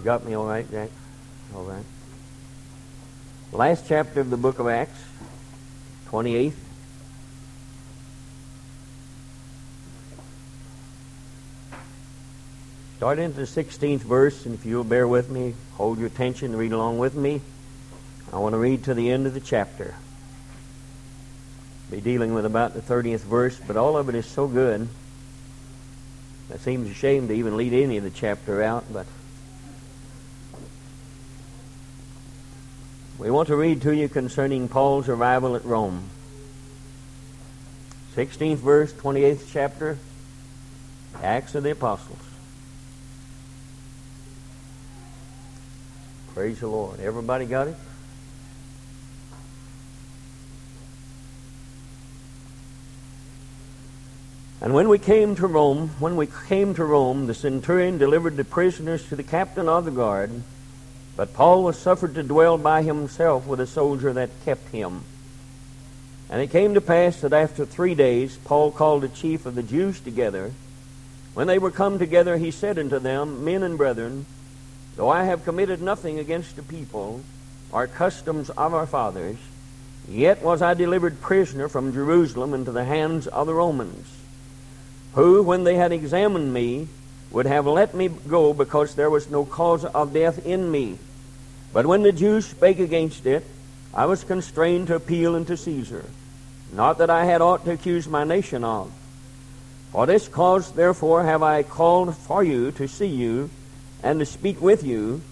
You got me all right, Jack? All right. Last chapter of the book of Acts, 28th. Start into the 16th verse, and if you'll bear with me, hold your attention, read along with me. I want to read to the end of the chapter. Be dealing with about the 30th verse, but all of it is so good. It seems a shame to even lead any of the chapter out, but we want to read to you concerning Paul's arrival at Rome. 16th verse, 28th chapter, Acts of the Apostles. Praise the Lord. Everybody got it? And when we came to Rome, when we came to Rome, the centurion delivered the prisoners to the captain of the guard, but Paul was suffered to dwell by himself with a soldier that kept him. And it came to pass that after three days Paul called the chief of the Jews together. When they were come together, he said unto them, Men and brethren, Though I have committed nothing against the people, or customs of our fathers, yet was I delivered prisoner from Jerusalem into the hands of the Romans, who, when they had examined me, would have let me go because there was no cause of death in me. But when the Jews spake against it, I was constrained to appeal unto Caesar, not that I had aught to accuse my nation of. For this cause, therefore, have I called for you to see you and to speak with you,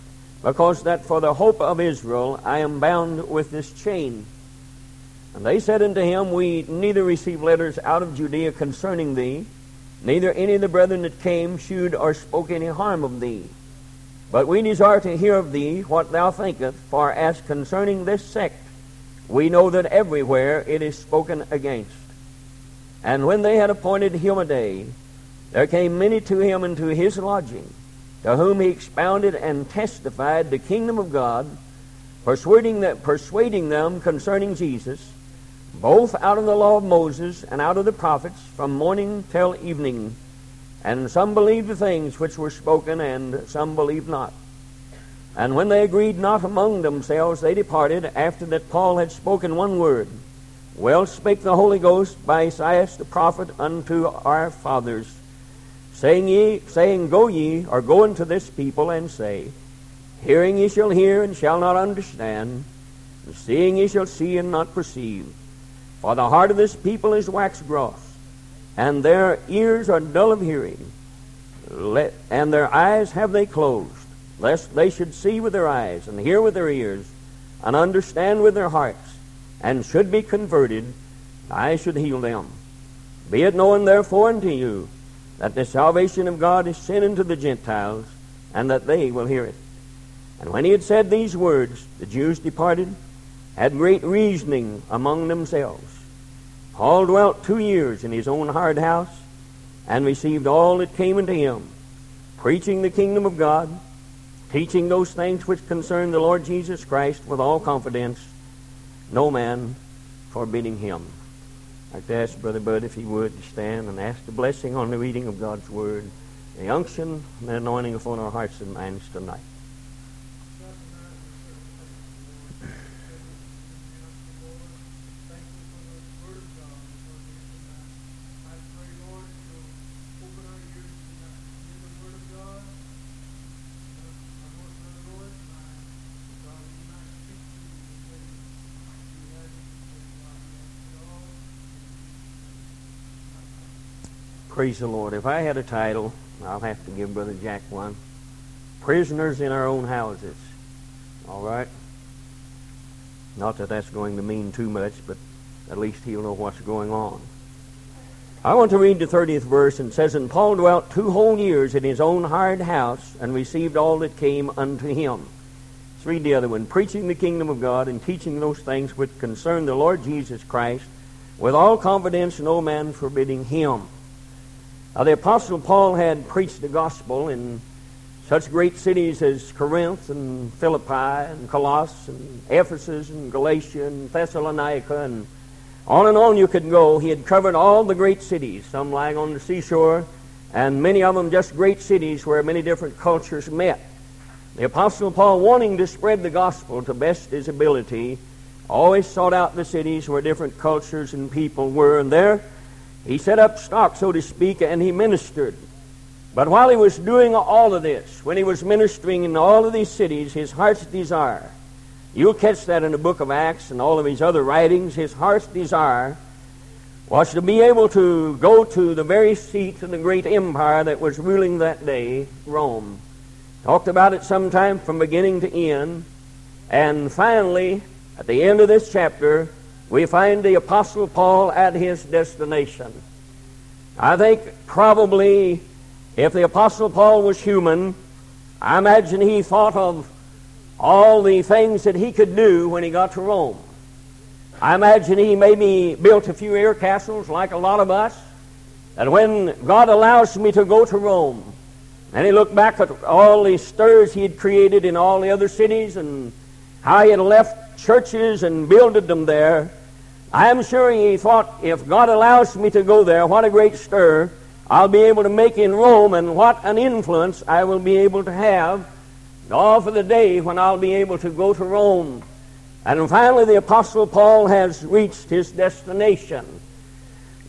because that for the hope of Israel I am bound with this chain. And they said unto him, We neither receive letters out of Judea concerning thee, neither any of the brethren that came shewed or spoke any harm of thee. But we desire to hear of thee what thou thinkest, for as concerning this sect, we know that everywhere it is spoken against. And when they had appointed him a day, there came many to him into his lodging to whom he expounded and testified the kingdom of God, persuading, that, persuading them concerning Jesus, both out of the law of Moses and out of the prophets, from morning till evening. And some believed the things which were spoken, and some believed not. And when they agreed not among themselves, they departed, after that Paul had spoken one word. Well spake the Holy Ghost by Esaias the prophet unto our fathers saying ye, saying, Go ye, or go unto this people, and say, Hearing ye shall hear, and shall not understand, and seeing ye shall see, and not perceive. For the heart of this people is wax gross, and their ears are dull of hearing, and their eyes have they closed, lest they should see with their eyes, and hear with their ears, and understand with their hearts, and should be converted, I should heal them. Be it known therefore unto you, that the salvation of God is sent unto the Gentiles, and that they will hear it. And when he had said these words, the Jews departed, had great reasoning among themselves. Paul dwelt two years in his own hard house, and received all that came unto him, preaching the kingdom of God, teaching those things which concern the Lord Jesus Christ with all confidence, no man forbidding him. I'd like ask Brother Bud if he would stand and ask the blessing on the reading of God's Word, the unction and the anointing upon our hearts and minds tonight. Praise the Lord. If I had a title, I'll have to give Brother Jack one. Prisoners in our own houses. All right? Not that that's going to mean too much, but at least he'll know what's going on. I want to read the 30th verse and says, And Paul dwelt two whole years in his own hired house and received all that came unto him. Let's read the other one. Preaching the kingdom of God and teaching those things which concern the Lord Jesus Christ, with all confidence, no man forbidding him. Now, the Apostle Paul had preached the gospel in such great cities as Corinth and Philippi and Colossus and Ephesus and Galatia and Thessalonica and on and on you could go. He had covered all the great cities, some lying on the seashore, and many of them just great cities where many different cultures met. The Apostle Paul, wanting to spread the gospel to best his ability, always sought out the cities where different cultures and people were, and there he set up stock, so to speak, and he ministered. But while he was doing all of this, when he was ministering in all of these cities, his heart's desire, you'll catch that in the book of Acts and all of his other writings, his heart's desire was to be able to go to the very seat of the great empire that was ruling that day, Rome. Talked about it sometime from beginning to end. And finally, at the end of this chapter, we find the Apostle Paul at his destination. I think probably if the Apostle Paul was human, I imagine he thought of all the things that he could do when he got to Rome. I imagine he maybe built a few air castles like a lot of us. And when God allows me to go to Rome, and he looked back at all the stirs he had created in all the other cities and how he had left churches and builded them there. I am sure he thought, if God allows me to go there, what a great stir I'll be able to make in Rome and what an influence I will be able to have all for the day when I'll be able to go to Rome. And finally, the Apostle Paul has reached his destination.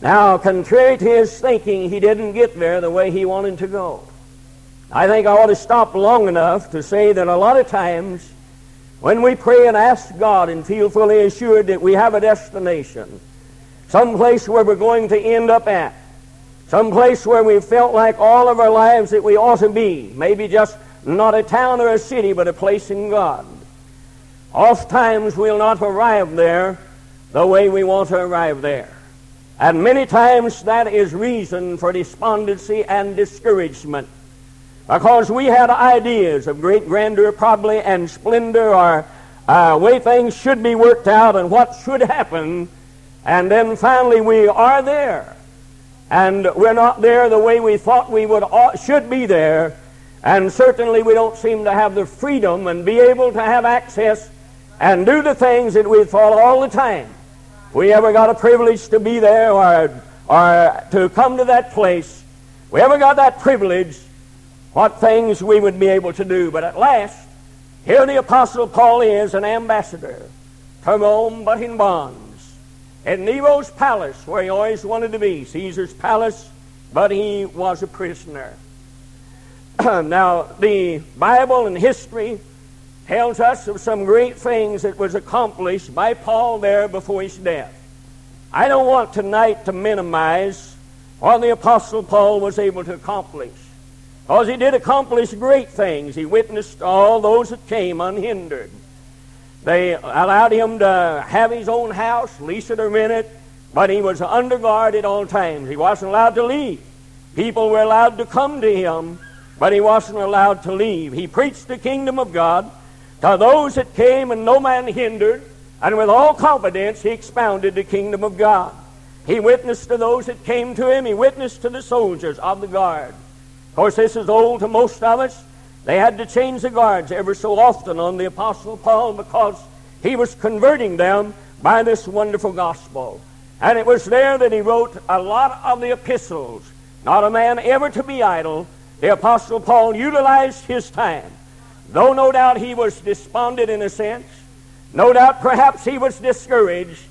Now, contrary to his thinking, he didn't get there the way he wanted to go. I think I ought to stop long enough to say that a lot of times when we pray and ask God and feel fully assured that we have a destination, some place where we're going to end up at, some place where we felt like all of our lives that we ought to be, maybe just not a town or a city, but a place in God. Oft times we'll not arrive there the way we want to arrive there. And many times that is reason for despondency and discouragement. Because we had ideas of great grandeur, probably, and splendor, or uh, way things should be worked out and what should happen. And then finally we are there. And we're not there the way we thought we would should be there. And certainly we don't seem to have the freedom and be able to have access and do the things that we thought all the time. We ever got a privilege to be there or, or to come to that place. We ever got that privilege what things we would be able to do. But at last, here the Apostle Paul is an ambassador to Rome, but in bonds. In Nero's palace, where he always wanted to be, Caesar's palace, but he was a prisoner. now, the Bible and history tells us of some great things that was accomplished by Paul there before his death. I don't want tonight to minimize what the Apostle Paul was able to accomplish. Because he did accomplish great things. He witnessed all those that came unhindered. They allowed him to have his own house, lease it or rent it, but he was under guard at all times. He wasn't allowed to leave. People were allowed to come to him, but he wasn't allowed to leave. He preached the kingdom of God to those that came, and no man hindered, and with all confidence he expounded the kingdom of God. He witnessed to those that came to him, he witnessed to the soldiers of the guard. Of course, this is old to most of us. They had to change the guards ever so often on the Apostle Paul because he was converting them by this wonderful gospel. And it was there that he wrote a lot of the epistles. Not a man ever to be idle. The Apostle Paul utilized his time. Though no doubt he was despondent in a sense, no doubt perhaps he was discouraged.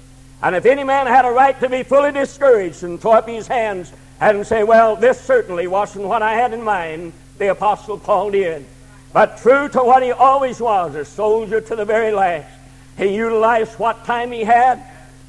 And if any man had a right to be fully discouraged and throw up his hands and say, well, this certainly wasn't what I had in mind, the Apostle Paul did. But true to what he always was, a soldier to the very last, he utilized what time he had,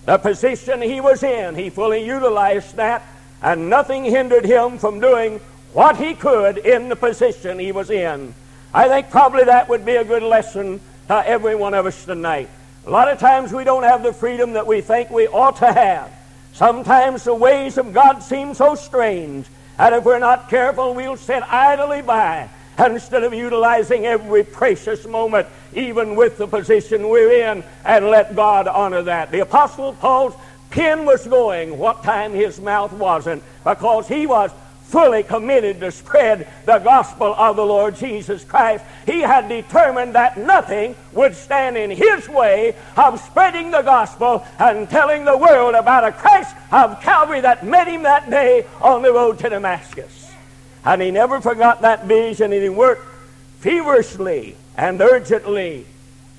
the position he was in. He fully utilized that, and nothing hindered him from doing what he could in the position he was in. I think probably that would be a good lesson to every one of us tonight. A lot of times we don't have the freedom that we think we ought to have. Sometimes the ways of God seem so strange, and if we're not careful, we'll sit idly by instead of utilizing every precious moment, even with the position we're in, and let God honor that. The Apostle Paul's pen was going what time his mouth wasn't, because he was fully committed to spread the gospel of the Lord Jesus Christ. He had determined that nothing would stand in his way of spreading the gospel and telling the world about a Christ of Calvary that met him that day on the road to Damascus. And he never forgot that vision and he worked feverishly and urgently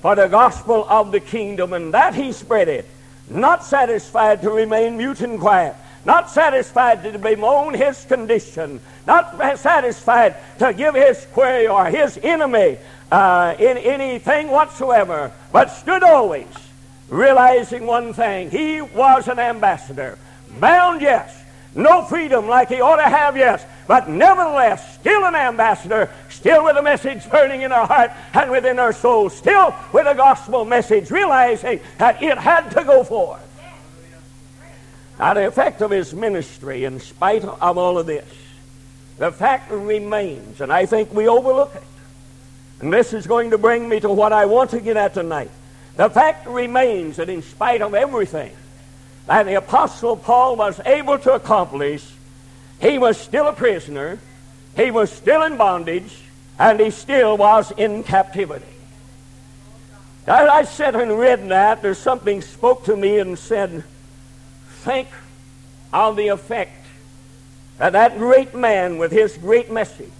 for the gospel of the kingdom, and that he spread it, not satisfied to remain mute and quiet, not satisfied to bemoan his condition, not satisfied to give his query or his enemy uh, in anything whatsoever, but stood always realizing one thing. He was an ambassador. Bound, yes. No freedom like he ought to have, yes. But nevertheless, still an ambassador, still with a message burning in our heart and within our soul, still with a gospel message, realizing that it had to go forth. Now, the effect of his ministry, in spite of all of this, the fact remains, and I think we overlook it. And this is going to bring me to what I want to get at tonight. The fact remains that in spite of everything that the Apostle Paul was able to accomplish, he was still a prisoner, he was still in bondage, and he still was in captivity. As I sat and read that, there's something spoke to me and said, Think of the effect that that great man with his great message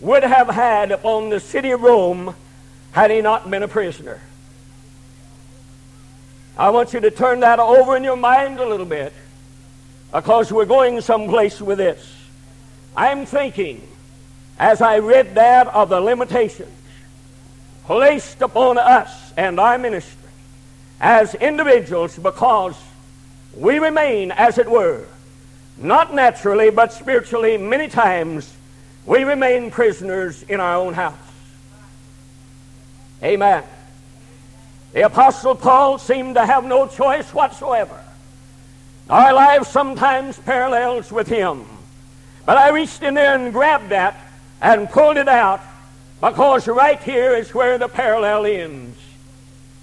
would have had upon the city of Rome had he not been a prisoner. I want you to turn that over in your mind a little bit because we're going someplace with this. I'm thinking, as I read that, of the limitations placed upon us and our ministry as individuals because we remain, as it were, not naturally but spiritually, many times we remain prisoners in our own house. Amen. The Apostle Paul seemed to have no choice whatsoever. Our lives sometimes parallels with him. But I reached in there and grabbed that and pulled it out because right here is where the parallel ends.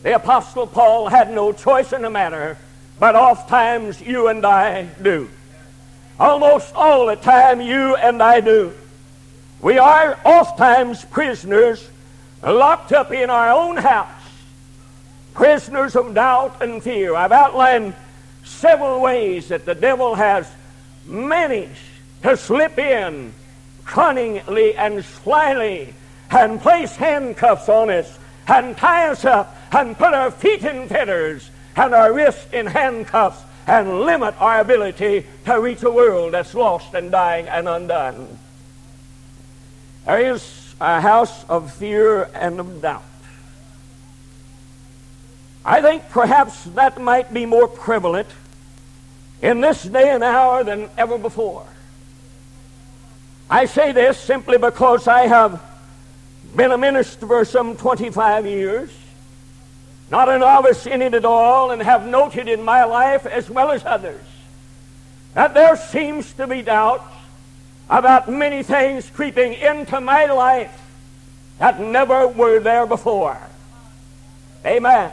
The Apostle Paul had no choice in the matter, but oft times you and I do. Almost all the time you and I do. We are oft times prisoners locked up in our own house prisoners of doubt and fear. I've outlined several ways that the devil has managed to slip in cunningly and slyly and place handcuffs on us and tie us up and put our feet in fetters and our wrists in handcuffs and limit our ability to reach a world that's lost and dying and undone. There is a house of fear and of doubt. I think perhaps that might be more prevalent in this day and hour than ever before. I say this simply because I have been a minister for some 25 years, not a novice in it at all, and have noted in my life as well as others that there seems to be doubts about many things creeping into my life that never were there before. Amen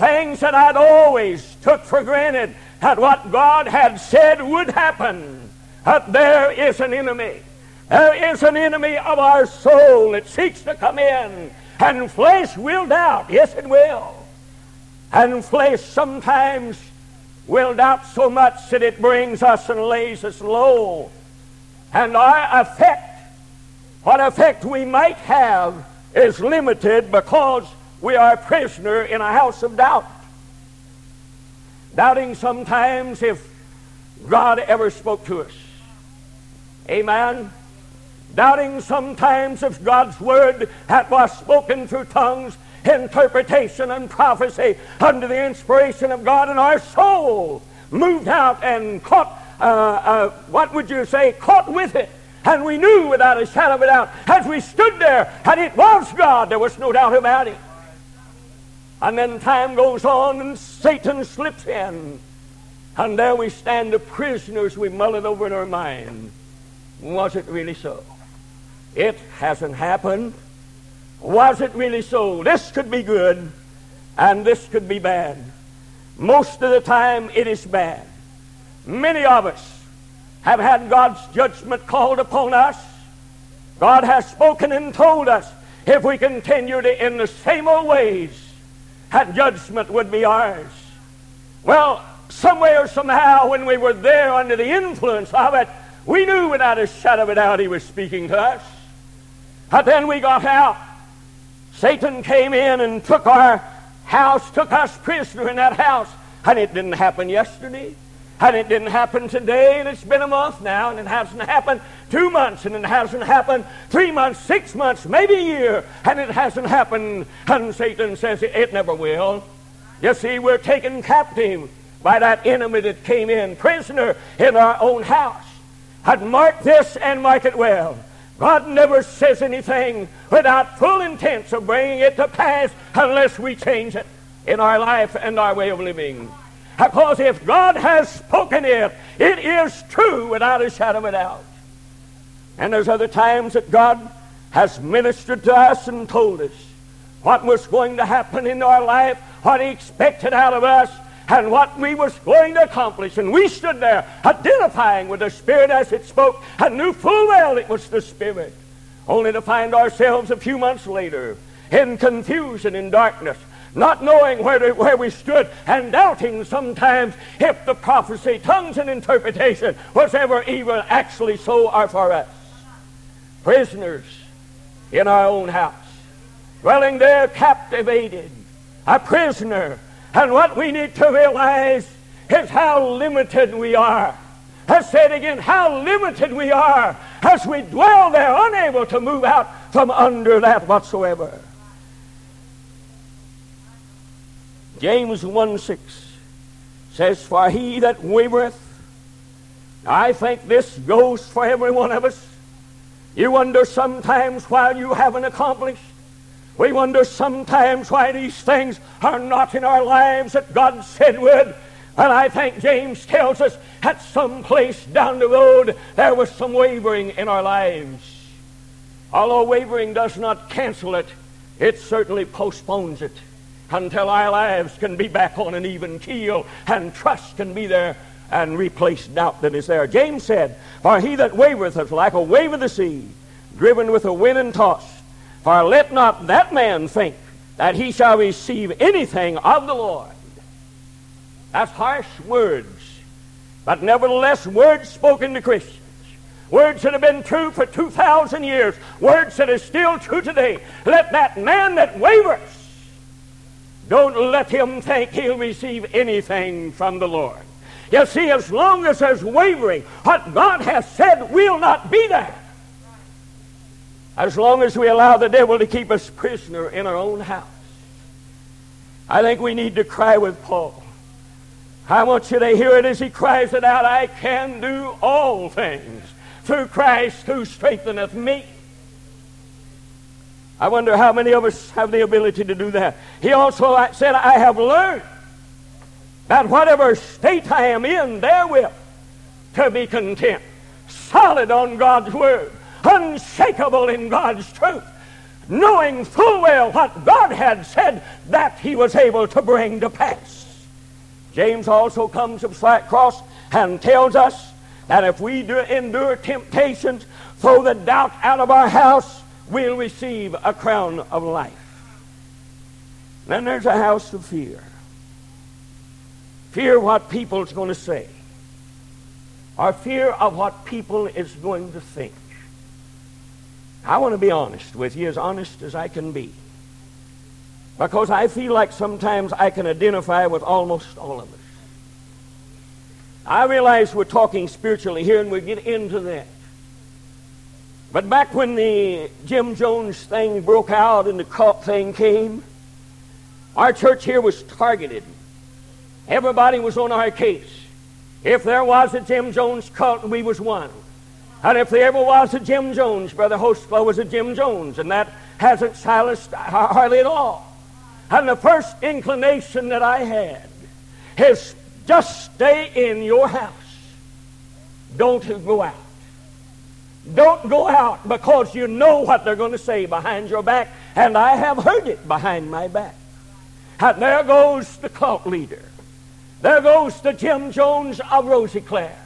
things that I'd always took for granted that what God had said would happen. That there is an enemy. There is an enemy of our soul that seeks to come in. And flesh will doubt. Yes, it will. And flesh sometimes will doubt so much that it brings us and lays us low. And our effect, what effect we might have, is limited because we are a prisoner in a house of doubt. Doubting sometimes if God ever spoke to us. Amen. Doubting sometimes if God's word that was spoken through tongues, interpretation, and prophecy under the inspiration of God in our soul moved out and caught, uh, uh, what would you say, caught with it. And we knew without a shadow of a doubt as we stood there and it was God, there was no doubt about it. And then time goes on and Satan slips in. And there we stand, the prisoners. We mull it over in our mind. Was it really so? It hasn't happened. Was it really so? This could be good and this could be bad. Most of the time it is bad. Many of us have had God's judgment called upon us. God has spoken and told us if we continue to in the same old ways, that judgment would be ours. Well, somewhere, or somehow, when we were there under the influence of it, we knew without a shadow of a doubt he was speaking to us. But then we got out. Satan came in and took our house, took us prisoner in that house. And it didn't happen yesterday. And it didn't happen today, and it's been a month now, and it hasn't happened two months, and it hasn't happened three months, six months, maybe a year, and it hasn't happened. And Satan says it never will. You see, we're taken captive by that enemy that came in, prisoner in our own house. And mark this and mark it well. God never says anything without full intent of bringing it to pass unless we change it in our life and our way of living. Because if God has spoken it, it is true without a shadow of a doubt. And there's other times that God has ministered to us and told us what was going to happen in our life, what He expected out of us, and what we was going to accomplish. And we stood there identifying with the Spirit as it spoke and knew full well it was the Spirit. Only to find ourselves a few months later in confusion and darkness, not knowing where, to, where we stood and doubting sometimes if the prophecy, tongues, and interpretation was ever even actually so or for us. Prisoners in our own house, dwelling there captivated, a prisoner and what we need to realize is how limited we are. I said again, how limited we are as we dwell there, unable to move out from under that whatsoever. James 1 6 says, For he that wavereth, I think this goes for every one of us. You wonder sometimes why you haven't accomplished. We wonder sometimes why these things are not in our lives that God said would. And I think James tells us at some place down the road there was some wavering in our lives. Although wavering does not cancel it, it certainly postpones it until our lives can be back on an even keel and trust can be there and replace doubt that is there. James said, For he that wavereth is like a wave of the sea, driven with a wind and tossed. For let not that man think that he shall receive anything of the Lord. That's harsh words, but nevertheless, words spoken to Christians. Words that have been true for 2,000 years. Words that are still true today. Let that man that wavers, don't let him think he'll receive anything from the Lord. You see, as long as there's wavering, what God has said will not be there as long as we allow the devil to keep us prisoner in our own house. I think we need to cry with Paul. I want you to hear it as he cries it out I can do all things through Christ who strengtheneth me. I wonder how many of us have the ability to do that. He also said, I have learned that whatever state I am in, therewith to be content. Solid on God's word unshakable in God's truth, knowing full well what God had said that he was able to bring to pass. James also comes of slight cross and tells us that if we do endure temptations, throw the doubt out of our house, we'll receive a crown of life. Then there's a house of fear. Fear what people's going to say. Or fear of what people is going to think. I want to be honest with you, as honest as I can be. Because I feel like sometimes I can identify with almost all of us. I realize we're talking spiritually here and we get into that. But back when the Jim Jones thing broke out and the cult thing came, our church here was targeted. Everybody was on our case. If there was a Jim Jones cult, we was one. And if there ever was a Jim Jones, Brother Hostlow was a Jim Jones, and that hasn't silenced hardly at all. And the first inclination that I had is just stay in your house. Don't go out. Don't go out because you know what they're going to say behind your back, and I have heard it behind my back. And there goes the cult leader. There goes the Jim Jones of Rosiclare.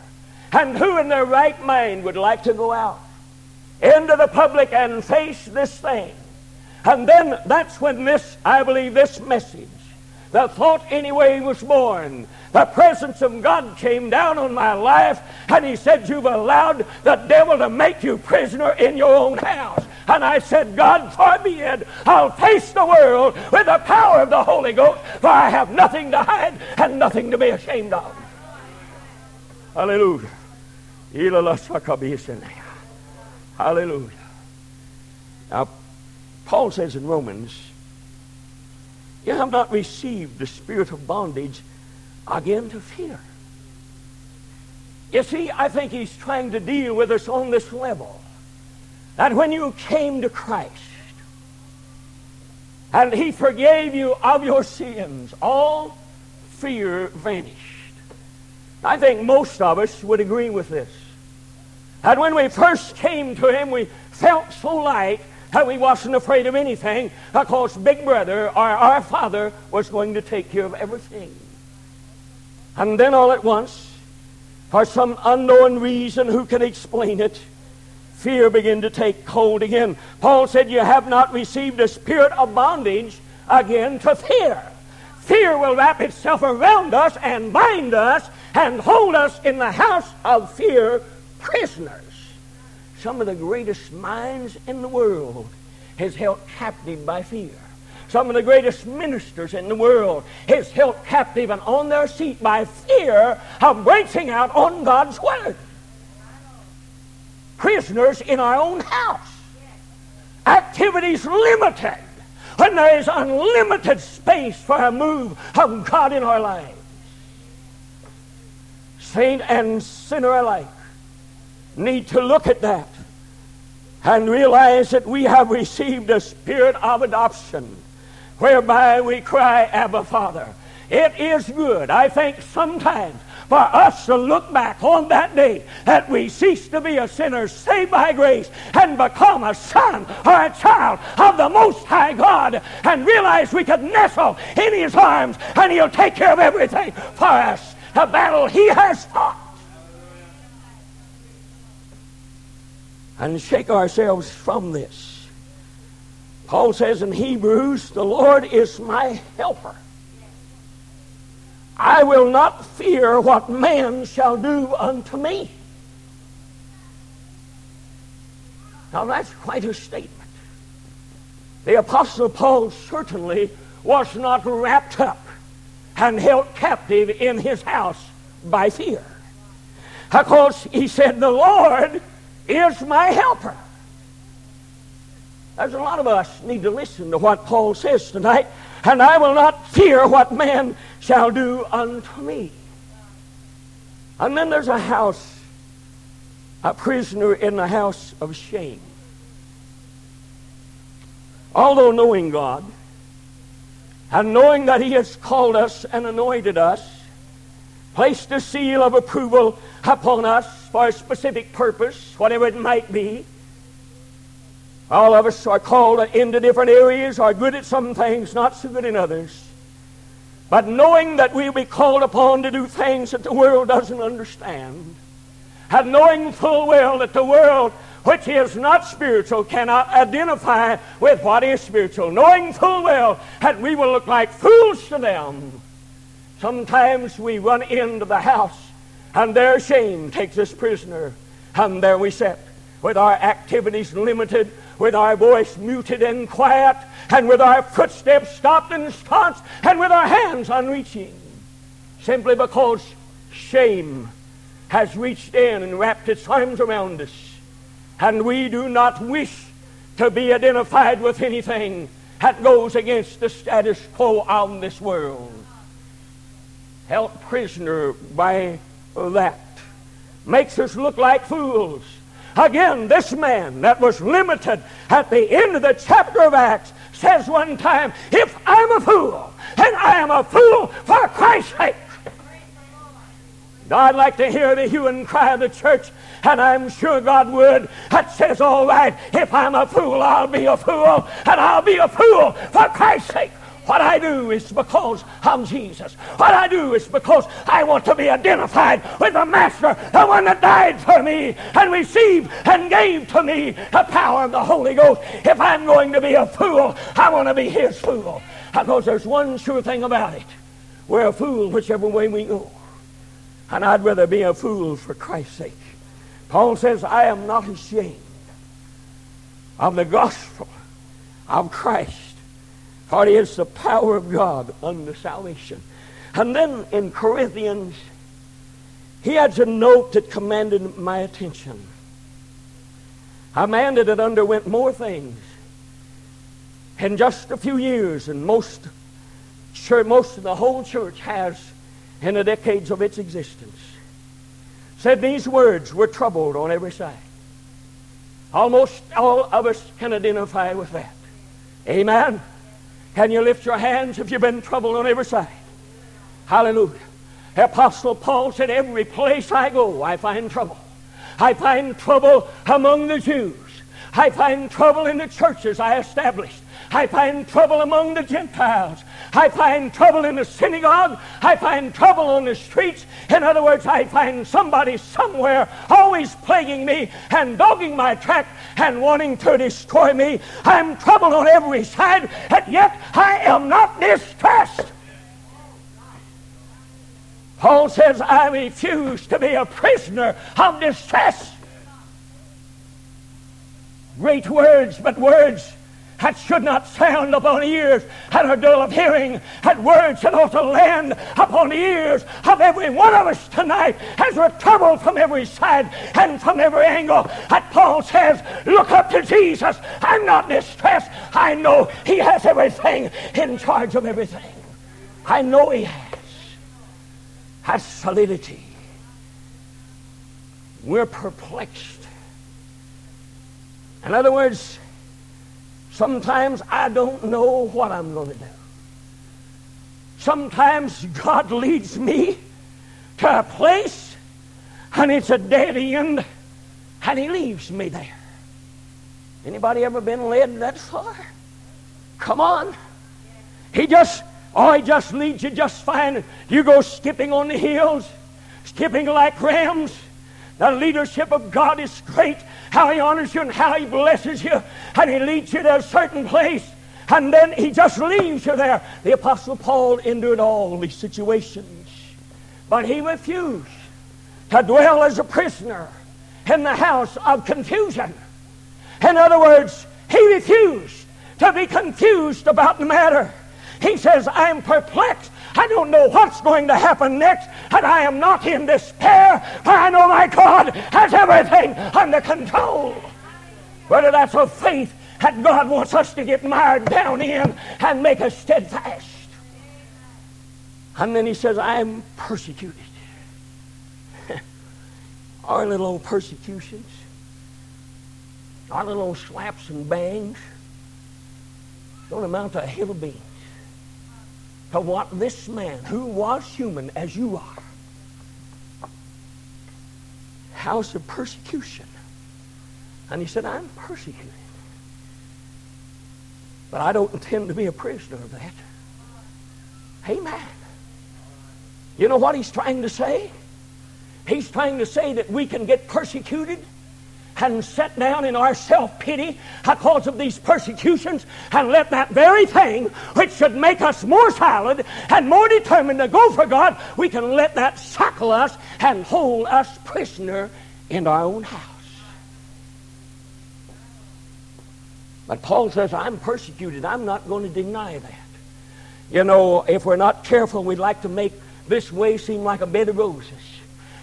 And who in their right mind would like to go out into the public and face this thing? And then that's when this, I believe, this message, the thought anyway was born. The presence of God came down on my life, and He said, You've allowed the devil to make you prisoner in your own house. And I said, God forbid, I'll face the world with the power of the Holy Ghost, for I have nothing to hide and nothing to be ashamed of. Hallelujah. Hallelujah. Now, Paul says in Romans, You have not received the spirit of bondage again to fear. You see, I think he's trying to deal with us on this level. That when you came to Christ and he forgave you of your sins, all fear vanished. I think most of us would agree with this. And when we first came to him, we felt so light that we wasn't afraid of anything because Big Brother or our Father was going to take care of everything. And then all at once, for some unknown reason, who can explain it, fear began to take hold again. Paul said, You have not received a spirit of bondage again to fear. Fear will wrap itself around us and bind us and hold us in the house of fear prisoners. Some of the greatest minds in the world is held captive by fear. Some of the greatest ministers in the world is held captive and on their seat by fear of breaking out on God's word. Prisoners in our own house. Activities limited when there is unlimited space for a move of God in our lives. Saint and sinner alike need to look at that and realize that we have received a spirit of adoption whereby we cry, Abba, Father. It is good, I think, sometimes for us to look back on that day that we ceased to be a sinner saved by grace and become a son or a child of the Most High God and realize we could nestle in His arms and He'll take care of everything for us. The battle He has fought. And shake ourselves from this. Paul says in Hebrews, the Lord is my helper. I will not fear what man shall do unto me. Now that's quite a statement. The Apostle Paul certainly was not wrapped up and held captive in his house by fear. Because he said, The Lord is my helper. There's a lot of us need to listen to what Paul says tonight. And I will not fear what man shall do unto me. And then there's a house, a prisoner in the house of shame. Although knowing God, and knowing that He has called us and anointed us, placed a seal of approval upon us for a specific purpose, whatever it might be, all of us are called into different areas, are good at some things, not so good in others. But knowing that we'll be called upon to do things that the world doesn't understand, and knowing full well that the world which is not spiritual cannot identify with what is spiritual, knowing full well that we will look like fools to them, sometimes we run into the house and their shame takes us prisoner, and there we sit with our activities limited, with our voice muted and quiet, and with our footsteps stopped and stanched, and with our hands unreaching, simply because shame has reached in and wrapped its arms around us, and we do not wish to be identified with anything that goes against the status quo on this world. Held prisoner by that makes us look like fools Again, this man that was limited at the end of the chapter of Acts says one time, If I'm a fool, and I am a fool for Christ's sake. I'd like to hear the hue and cry of the church, and I'm sure God would. That says, All right, if I'm a fool, I'll be a fool, and I'll be a fool for Christ's sake. What I do is because I'm Jesus. What I do is because I want to be identified with the Master, the one that died for me and received and gave to me the power of the Holy Ghost. If I'm going to be a fool, I want to be His fool. Because there's one sure thing about it. We're a fool whichever way we go. And I'd rather be a fool for Christ's sake. Paul says, I am not ashamed of the gospel of Christ. For it is the power of God unto salvation. And then in Corinthians, he adds a note that commanded my attention. A man that had underwent more things in just a few years than most, most of the whole church has in the decades of its existence. Said these words, were troubled on every side. Almost all of us can identify with that. Amen. Can you lift your hands if you've been troubled on every side? Hallelujah. Apostle Paul said, Every place I go, I find trouble. I find trouble among the Jews. I find trouble in the churches I established. I find trouble among the Gentiles. I find trouble in the synagogue. I find trouble on the streets. In other words, I find somebody somewhere always plaguing me and dogging my track and wanting to destroy me. I'm troubled on every side, and yet I am not distressed. Paul says, I refuse to be a prisoner of distress. Great words, but words that should not sound upon ears that are dull of hearing, that words that ought to land upon the ears of every one of us tonight as we're troubled from every side and from every angle. That Paul says, Look up to Jesus. I'm not distressed. I know He has everything in charge of everything. I know He has. Has solidity. We're perplexed. In other words, Sometimes I don't know what I'm going to do. Sometimes God leads me to a place and it's a dead end and he leaves me there. Anybody ever been led that far? Come on. He just, oh, he just leads you just fine. You go skipping on the hills, skipping like rams. The leadership of God is great how He honors you and how He blesses you, and He leads you to a certain place, and then He just leaves you there. The Apostle Paul endured all these situations, but he refused to dwell as a prisoner in the house of confusion. In other words, he refused to be confused about the matter. He says, I'm perplexed I don't know what's going to happen next, and I am not in despair, for I know my God has everything under control. Whether that's of faith that God wants us to get mired down in and make us steadfast. And then he says, I am persecuted. our little old persecutions, our little old slaps and bangs, don't amount to a hill of beans to what this man, who was human as you are, house of persecution. And he said, I'm persecuted. But I don't intend to be a prisoner of that. Amen. You know what he's trying to say? He's trying to say that we can get persecuted and set down in our self pity because of these persecutions and let that very thing which should make us more solid and more determined to go for God, we can let that shackle us and hold us prisoner in our own house. But Paul says, I'm persecuted. I'm not going to deny that. You know, if we're not careful, we'd like to make this way seem like a bed of roses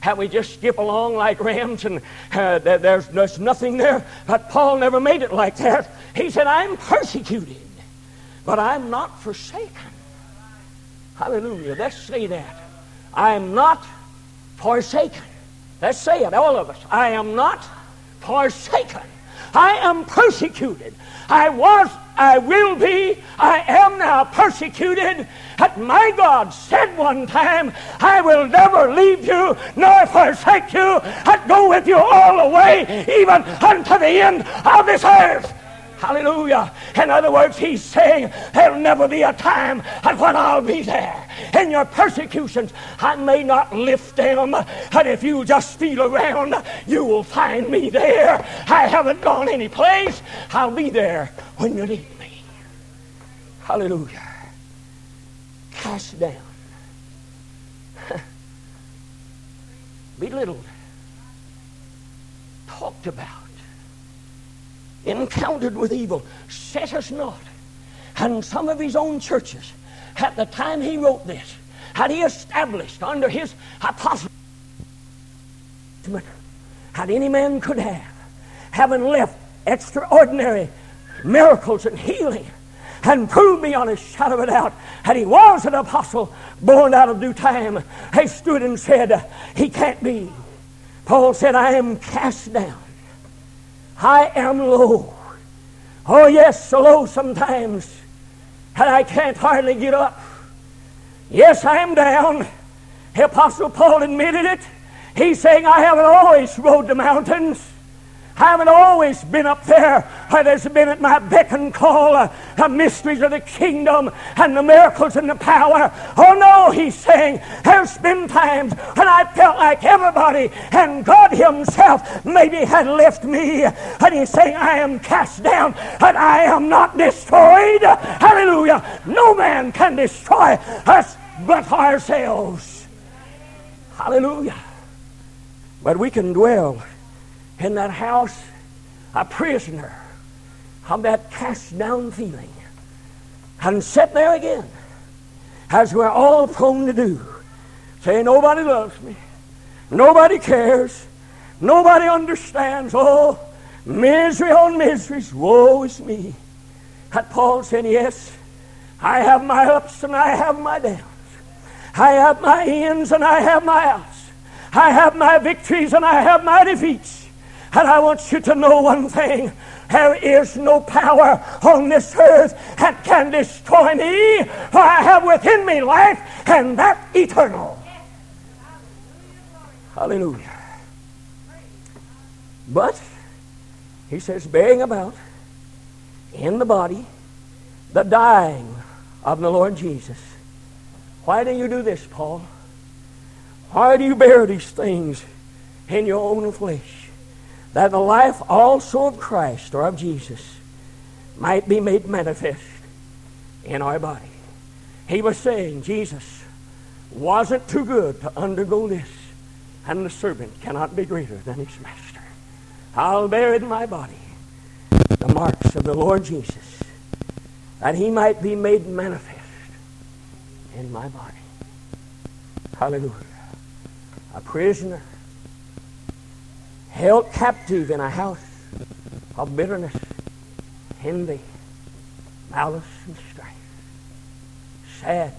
how we just skip along like rams and uh, there's, there's nothing there. But Paul never made it like that. He said, I'm persecuted, but I'm not forsaken. Hallelujah. Let's say that. I am not forsaken. Let's say it, all of us. I am not forsaken. I am persecuted. I was, I will be, I am now persecuted. But my God said one time, I will never leave you nor forsake you, but go with you all the way, even unto the end of this earth. Hallelujah. In other words, he's saying there'll never be a time at when I'll be there. In your persecutions, I may not lift them, but if you just feel around, you will find me there. I haven't gone any place. I'll be there when you need me. Hallelujah. Cast down. Belittled. Talked about encountered with evil, set us not. And some of his own churches, at the time he wrote this, had he established under his apostle had any man could have, having left extraordinary miracles and healing, and proved beyond a shadow of a doubt that he was an apostle born out of due time. He stood and said, He can't be. Paul said, I am cast down. I am low. Oh, yes, so low sometimes that I can't hardly get up. Yes, I am down. The Apostle Paul admitted it. He's saying, I haven't always rode the mountains. I haven't always been up there there's been at my beck and call uh, the mysteries of the kingdom and the miracles and the power. Oh no, he's saying, there's been times when I felt like everybody and God Himself maybe had left me. And he's saying, I am cast down and I am not destroyed. Hallelujah. No man can destroy us but ourselves. Hallelujah. But we can dwell in that house a prisoner. Of that cast down feeling. And sit there again. As we're all prone to do. Saying nobody loves me. Nobody cares. Nobody understands. Oh misery on miseries woe is me. That paul said yes i have my ups and i have my downs. I have my ins and i have my outs. I have my victories and i have my defeats and I want you to know one thing. There is no power on this earth that can destroy me, for I have within me life, and that eternal. Hallelujah. But, he says, bearing about in the body the dying of the Lord Jesus. Why do you do this, Paul? Why do you bear these things in your own flesh? That the life also of Christ or of Jesus might be made manifest in our body. He was saying Jesus wasn't too good to undergo this, and the servant cannot be greater than his master. I'll bear in my body the marks of the Lord Jesus, that he might be made manifest in my body. Hallelujah. A prisoner held captive in a house of bitterness, envy, malice, and strife. Sad,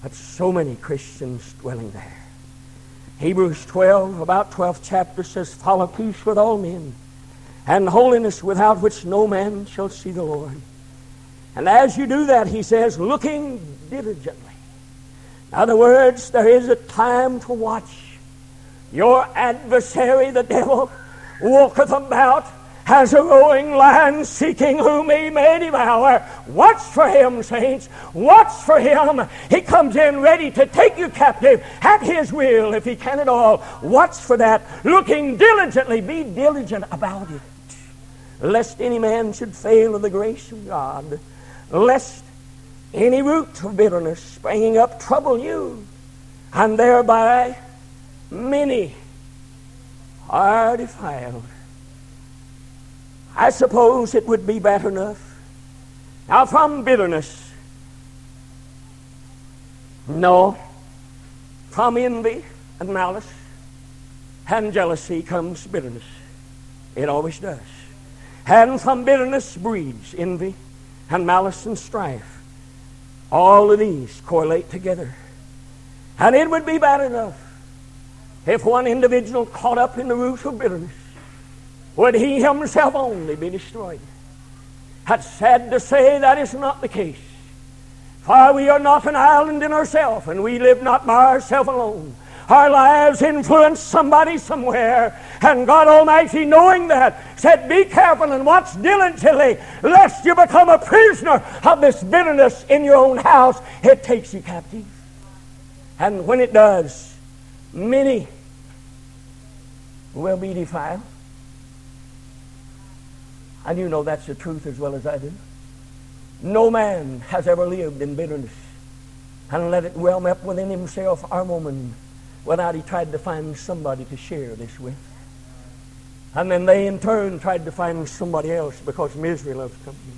but so many Christians dwelling there. Hebrews 12, about 12th chapter says, Follow peace with all men, and holiness without which no man shall see the Lord. And as you do that, he says, looking diligently. In other words, there is a time to watch your adversary, the devil, walketh about as a roaring lion seeking whom he may devour. Watch for him, saints. Watch for him. He comes in ready to take you captive at his will if he can at all. Watch for that. Looking diligently. Be diligent about it. Lest any man should fail of the grace of God. Lest any root of bitterness springing up trouble you. And thereby many are defiled. I suppose it would be bad enough. Now, from bitterness, no, from envy and malice and jealousy comes bitterness. It always does. And from bitterness breeds envy and malice and strife. All of these correlate together. And it would be bad enough if one individual caught up in the root of bitterness, would he himself only be destroyed? That's sad to say that is not the case. For we are not an island in ourselves, and we live not by ourselves alone. Our lives influence somebody somewhere. And God Almighty, knowing that, said, Be careful and watch diligently, lest you become a prisoner of this bitterness in your own house. It takes you captive. And when it does, many will be defiled. And you know that's the truth as well as I do. No man has ever lived in bitterness and let it well up within himself or woman without he tried to find somebody to share this with. And then they in turn tried to find somebody else because misery loves company.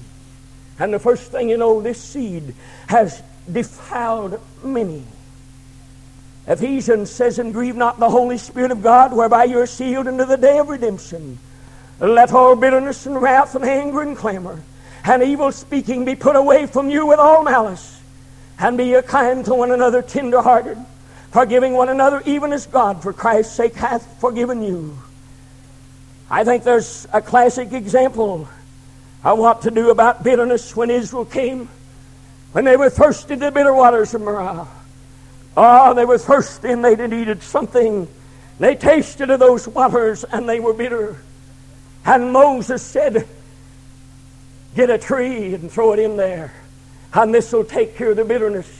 And the first thing you know, this seed has defiled many. Ephesians says, And grieve not the Holy Spirit of God, whereby you are sealed unto the day of redemption. Let all bitterness and wrath and anger and clamor and evil speaking be put away from you with all malice. And be kind to one another, tender hearted, forgiving one another, even as God, for Christ's sake, hath forgiven you. I think there's a classic example of what to do about bitterness when Israel came, when they were thirsty the bitter waters of Marah. Oh, they were thirsty and they needed something. They tasted of those waters and they were bitter. And Moses said, Get a tree and throw it in there, and this will take care of the bitterness.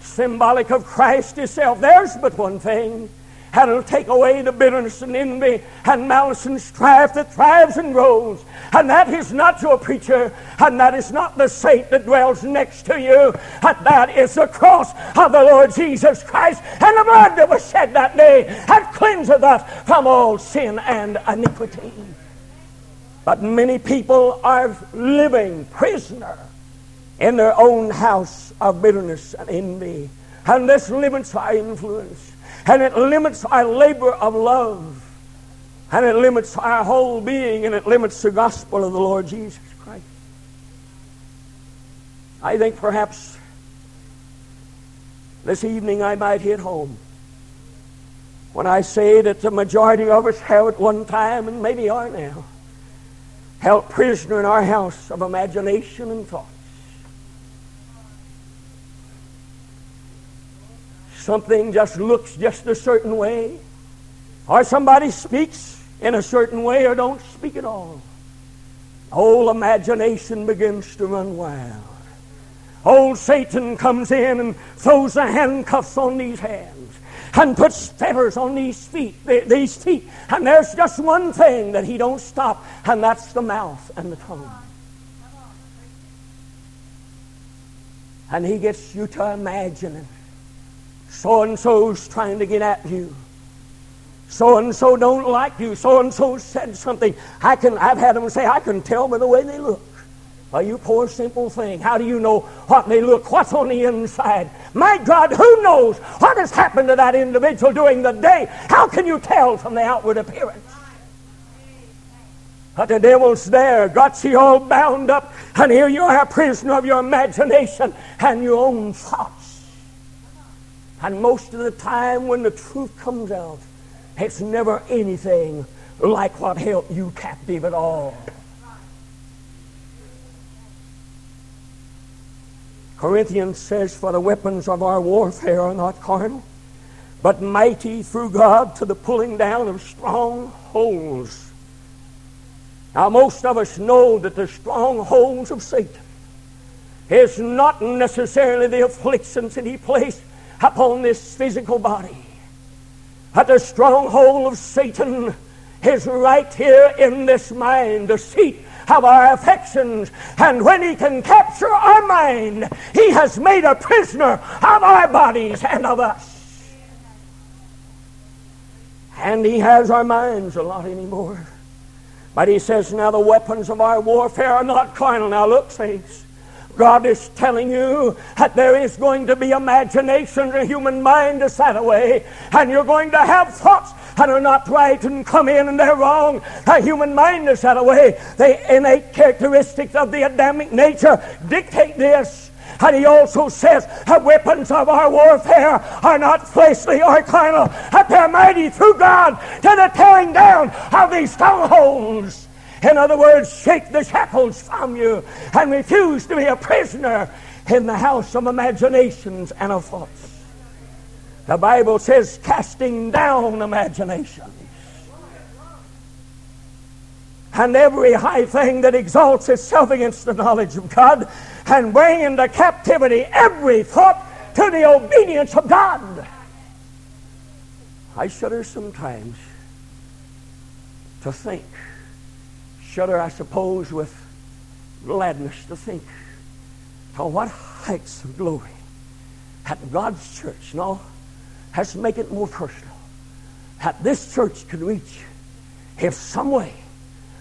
Symbolic of Christ Himself. There's but one thing and it'll take away the bitterness and envy and malice and strife that thrives and grows. And that is not your preacher, and that is not the saint that dwells next to you, and that is the cross of the Lord Jesus Christ and the blood that was shed that day that cleanseth us from all sin and iniquity. But many people are living prisoner in their own house of bitterness and envy. And this limits our influence. And it limits our labor of love. And it limits our whole being. And it limits the gospel of the Lord Jesus Christ. I think perhaps this evening I might hit home when I say that the majority of us have at one time, and maybe are now, held prisoner in our house of imagination and thought. Something just looks just a certain way, or somebody speaks in a certain way or don't speak at all, whole imagination begins to run wild. Old Satan comes in and throws the handcuffs on these hands and puts fetters on these feet, these feet. And there's just one thing that he don't stop, and that's the mouth and the tongue. And he gets you to imagining so and so's trying to get at you. So and so don't like you. So and so said something. I can I've had them say, I can tell by the way they look. Well, you poor simple thing. How do you know what they look? What's on the inside? My God, who knows what has happened to that individual during the day? How can you tell from the outward appearance? But the devil's there, got you all bound up, and here you are a prisoner of your imagination and your own thoughts. And most of the time, when the truth comes out, it's never anything like what held you captive at all. Corinthians says, For the weapons of our warfare are not carnal, but mighty through God to the pulling down of strongholds. Now, most of us know that the strongholds of Satan is not necessarily the afflictions that he placed upon this physical body. But the stronghold of Satan is right here in this mind, the seat of our affections. And when he can capture our mind, he has made a prisoner of our bodies and of us. And he has our minds a lot anymore. But he says, now the weapons of our warfare are not carnal. Now look, saints. God is telling you that there is going to be imagination, in the human mind is set away, and you're going to have thoughts that are not right and come in and they're wrong. The human mind is set away. The innate characteristics of the Adamic nature dictate this. And he also says the weapons of our warfare are not fleshly or carnal, but they're mighty through God to the tearing down of these strongholds. In other words, shake the shackles from you and refuse to be a prisoner in the house of imaginations and of thoughts. The Bible says, casting down imaginations. And every high thing that exalts itself against the knowledge of God, and bring into captivity every thought to the obedience of God. I shudder sometimes to think shudder, I suppose, with gladness to think to what heights of glory that God's church, no, has to make it more personal, that this church can reach if some way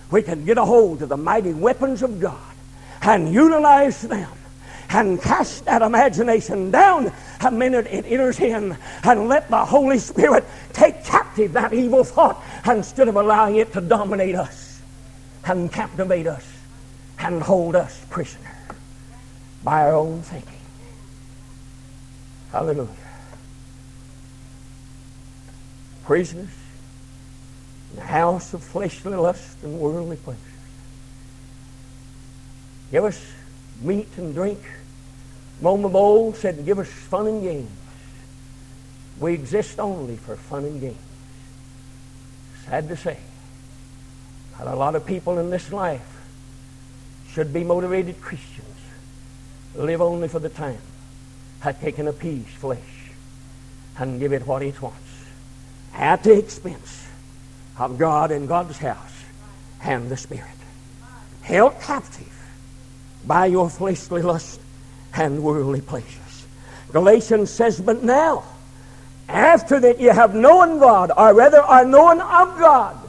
we can get a hold of the mighty weapons of God and utilize them and cast that imagination down a minute it enters in and let the Holy Spirit take captive that evil thought instead of allowing it to dominate us and captivate us and hold us prisoner by our own thinking. Hallelujah. Prisoners in the house of fleshly lust and worldly pleasures. Give us meat and drink. Of old said, Give us fun and games. We exist only for fun and games. Sad to say that a lot of people in this life should be motivated Christians live only for the time have taken a piece flesh and give it what it wants at the expense of God and God's house and the Spirit. Held captive by your fleshly lust and worldly pleasures. Galatians says, But now, after that you have known God, or rather are known of God,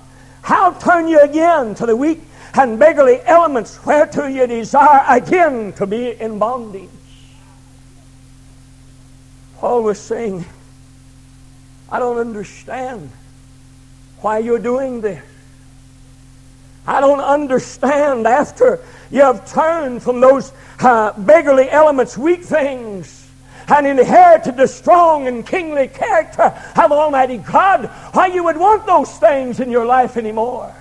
how turn you again to the weak and beggarly elements whereto you desire again to be in bondage? Paul was saying, I don't understand why you're doing this. I don't understand after you have turned from those uh, beggarly elements, weak things, and inherited the strong and kingly character of Almighty God, why you would want those things in your life anymore.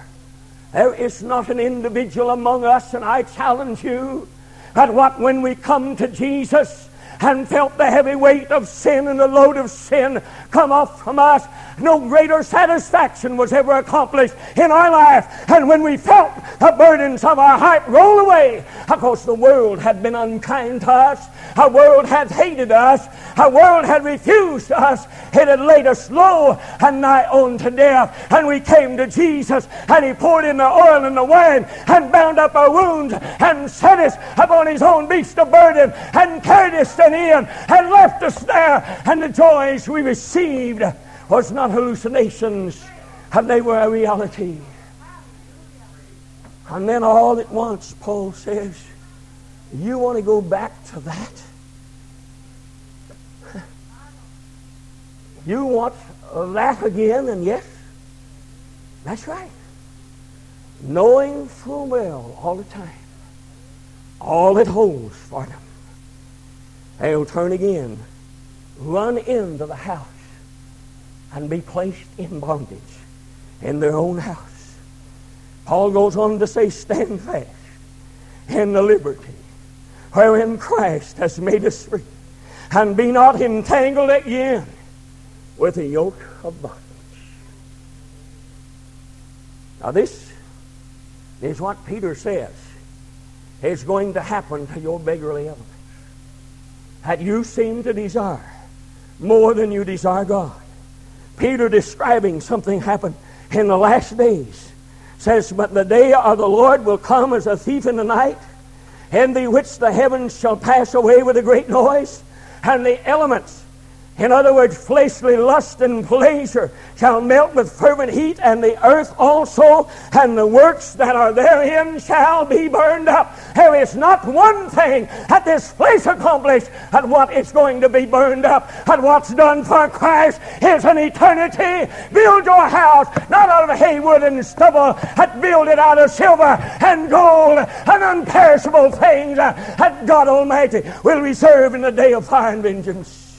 There is not an individual among us, and I challenge you, that what when we come to Jesus, and felt the heavy weight of sin and the load of sin come off from us. No greater satisfaction was ever accomplished in our life. And when we felt the burdens of our heart roll away, because the world had been unkind to us, our world had hated us, our world had refused us, it had laid us low and nigh unto death. And we came to Jesus, and He poured in the oil and the wine, and bound up our wounds, and set us upon His own beast of burden, and carried us in and left us there. And the joys we received was not hallucinations, and they were a reality. And then all at once, Paul says, You want to go back to that? You want that again? And yes, that's right. Knowing full well all the time all it holds for them they'll turn again, run into the house, and be placed in bondage in their own house. Paul goes on to say, Stand fast in the liberty wherein Christ has made us free, and be not entangled again with the yoke of bondage. Now, this is what Peter says is going to happen to your beggarly element that you seem to desire more than you desire God. Peter describing something happened in the last days says, But the day of the Lord will come as a thief in the night, in the which the heavens shall pass away with a great noise, and the elements in other words, fleshly lust and pleasure shall melt with fervent heat, and the earth also, and the works that are therein shall be burned up. There is not one thing that this flesh accomplished at what is going to be burned up. And what's done for Christ is an eternity. Build your house not out of hay, wood, and stubble, but build it out of silver and gold and unperishable things that God Almighty will reserve in the day of fire and vengeance.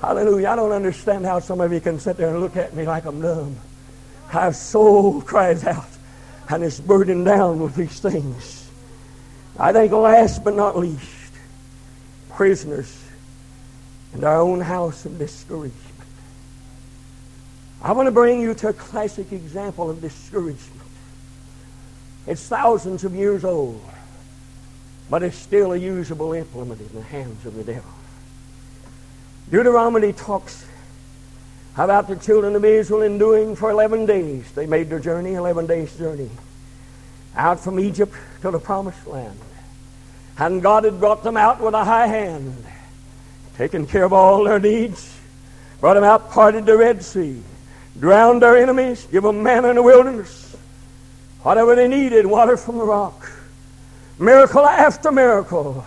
Hallelujah. I don't understand how some of you can sit there and look at me like I'm dumb. Our soul cries out and is burdened down with these things. I think last but not least, prisoners in our own house of discouragement. I want to bring you to a classic example of discouragement. It's thousands of years old, but it's still a usable implement in the hands of the devil. Deuteronomy talks about the children of Israel enduring for 11 days. They made their journey, 11 days' journey, out from Egypt to the promised land. And God had brought them out with a high hand, taken care of all their needs, brought them out, parted the Red Sea, drowned their enemies, give them manna in the wilderness, whatever they needed, water from the rock, miracle after miracle,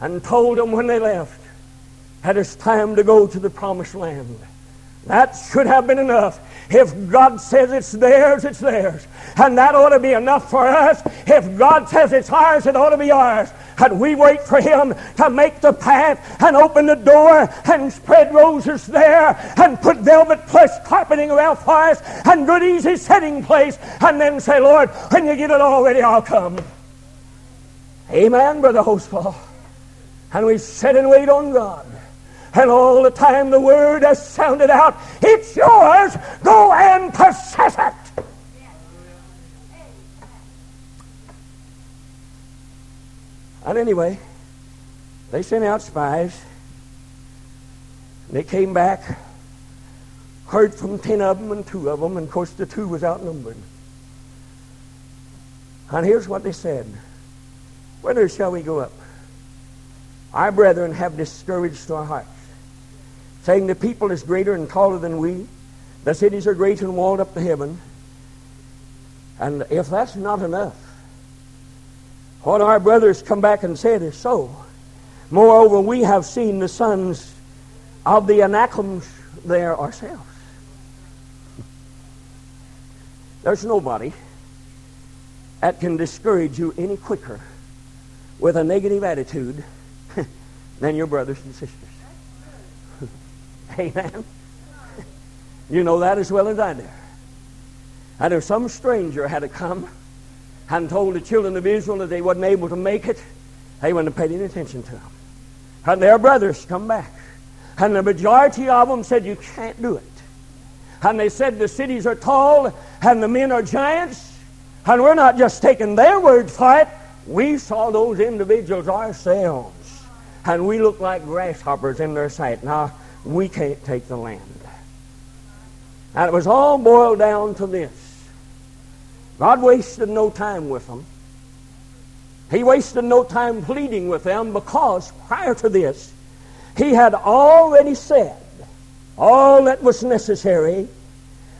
and told them when they left that it's time to go to the promised land. That should have been enough. If God says it's theirs, it's theirs. And that ought to be enough for us. If God says it's ours, it ought to be ours. And we wait for Him to make the path and open the door and spread roses there and put velvet plush carpeting around for us and good easy sitting place and then say, Lord, when you get it all ready, I'll come. Amen, Brother Hostfall. And we sit and wait on God. And all the time the word has sounded out, it's yours. Go and possess it. And anyway, they sent out spies. They came back, heard from ten of them and two of them, and of course the two was outnumbered. And here's what they said Whither shall we go up? Our brethren have discouraged our hearts saying the people is greater and taller than we. The cities are great and walled up to heaven. And if that's not enough, what our brothers come back and said is so. Moreover, we have seen the sons of the Anakims there ourselves. There's nobody that can discourage you any quicker with a negative attitude than your brothers and sisters. Amen. You know that as well as I do. And if some stranger had to come and told the children of Israel that they wasn't able to make it, they wouldn't have paid any attention to them. And their brothers come back. And the majority of them said, You can't do it. And they said, The cities are tall and the men are giants. And we're not just taking their word for it. We saw those individuals ourselves. And we look like grasshoppers in their sight. Now, we can't take the land. And it was all boiled down to this. God wasted no time with them. He wasted no time pleading with them because prior to this, he had already said all that was necessary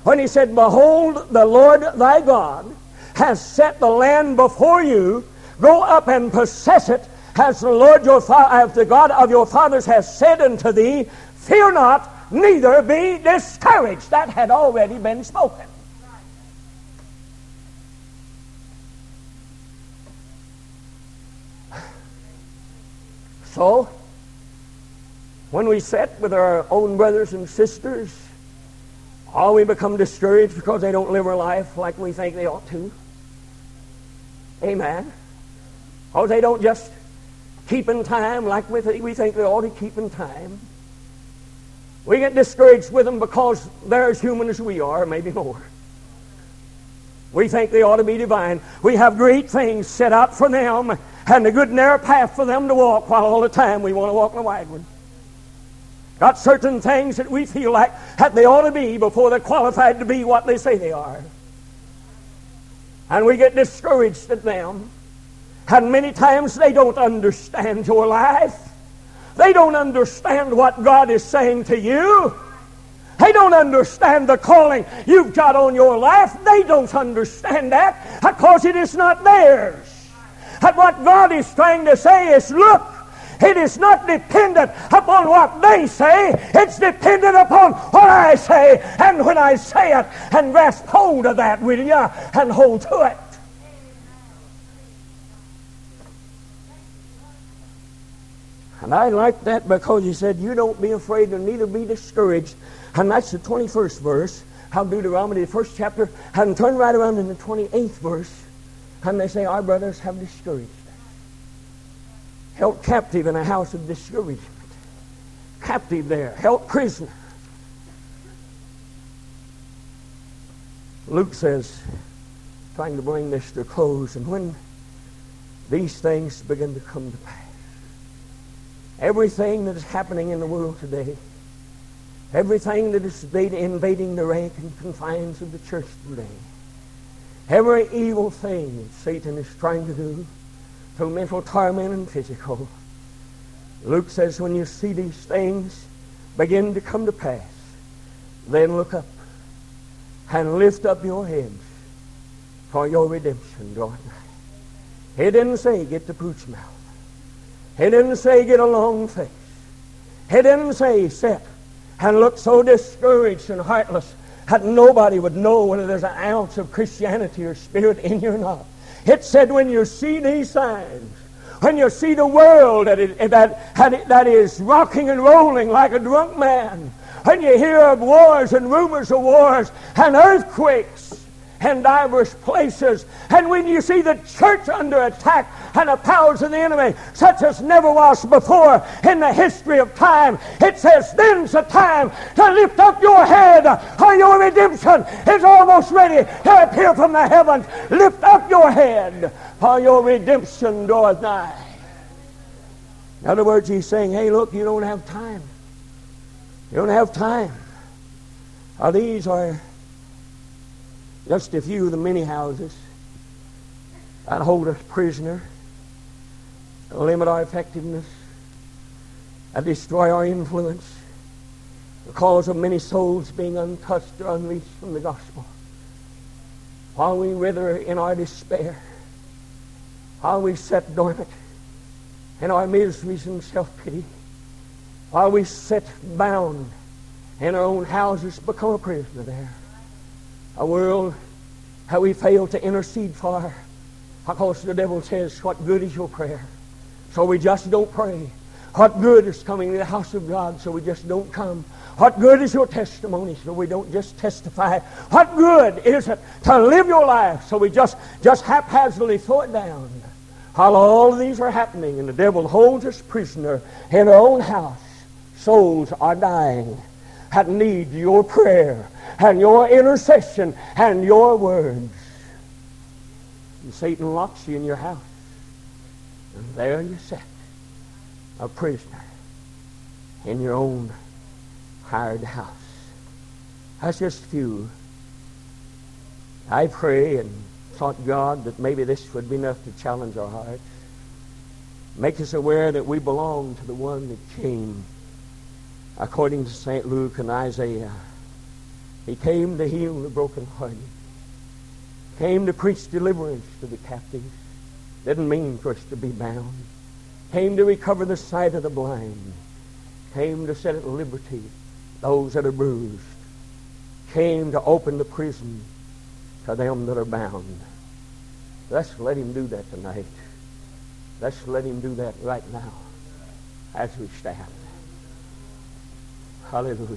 when he said, Behold, the Lord thy God has set the land before you. Go up and possess it as the Lord your fa- as the God of your fathers has said unto thee, Fear not, neither be discouraged. That had already been spoken. So, when we sit with our own brothers and sisters, all we become discouraged because they don't live our life like we think they ought to. Amen. Or they don't just keep in time like we, we think they ought to keep in time. We get discouraged with them because they're as human as we are, maybe more. We think they ought to be divine. We have great things set out for them and a good narrow path for them to walk while all the time we want to walk the wide one. Got certain things that we feel like that they ought to be before they're qualified to be what they say they are. And we get discouraged at them. And many times they don't understand your life. They don't understand what God is saying to you. They don't understand the calling you've got on your life. They don't understand that because it is not theirs. And what God is trying to say is, look, it is not dependent upon what they say. It's dependent upon what I say. And when I say it, and grasp hold of that, will you? And hold to it. And I like that because he said, You don't be afraid and neither be discouraged. And that's the 21st verse. How Deuteronomy, the first chapter, and turn right around in the 28th verse. And they say, Our brothers have discouraged us. Held captive in a house of discouragement. Captive there, held prisoner. Luke says, trying to bring this to a close, and when these things begin to come to pass, Everything that is happening in the world today, everything that is invading the rank and confines of the church today, every evil thing that Satan is trying to do through mental torment and physical, Luke says when you see these things begin to come to pass, Then look up and lift up your heads, for your redemption draweth. He didn't say get the pooch mouth. He didn't say get a long face. He didn't say sit and look so discouraged and heartless that nobody would know whether there's an ounce of Christianity or spirit in you or not. It said when you see these signs, when you see the world that, it, that, that is rocking and rolling like a drunk man, when you hear of wars and rumors of wars and earthquakes in diverse places, and when you see the church under attack and the powers of the enemy such as never was before in the history of time, it says then's the time to lift up your head, for your redemption is almost ready to appear from the heavens. Lift up your head, for your redemption draweth nigh. In other words, he's saying, hey, look, you don't have time. You don't have time. Now, these are just a few of the many houses that hold us prisoner, limit our effectiveness, that destroy our influence, the cause of many souls being untouched or unreached from the gospel. While we wither in our despair, while we sit dormant in our miseries and self-pity, while we sit bound in our own houses, become a prisoner there. A world how we fail to intercede for. Because the devil says, What good is your prayer? So we just don't pray. What good is coming to the house of God? So we just don't come. What good is your testimony? So we don't just testify. What good is it to live your life? So we just, just haphazardly throw it down. While all of these are happening and the devil holds us prisoner in our own house, souls are dying that need your prayer and your intercession and your words. And Satan locks you in your house. And there you sit, a prisoner in your own hired house. That's just a few. I pray and thought God that maybe this would be enough to challenge our hearts. Make us aware that we belong to the one that came according to St. Luke and Isaiah. He came to heal the brokenhearted. Came to preach deliverance to the captives. Didn't mean for us to be bound. Came to recover the sight of the blind. Came to set at liberty those that are bruised. Came to open the prison to them that are bound. Let's let him do that tonight. Let's let him do that right now as we stand. Hallelujah.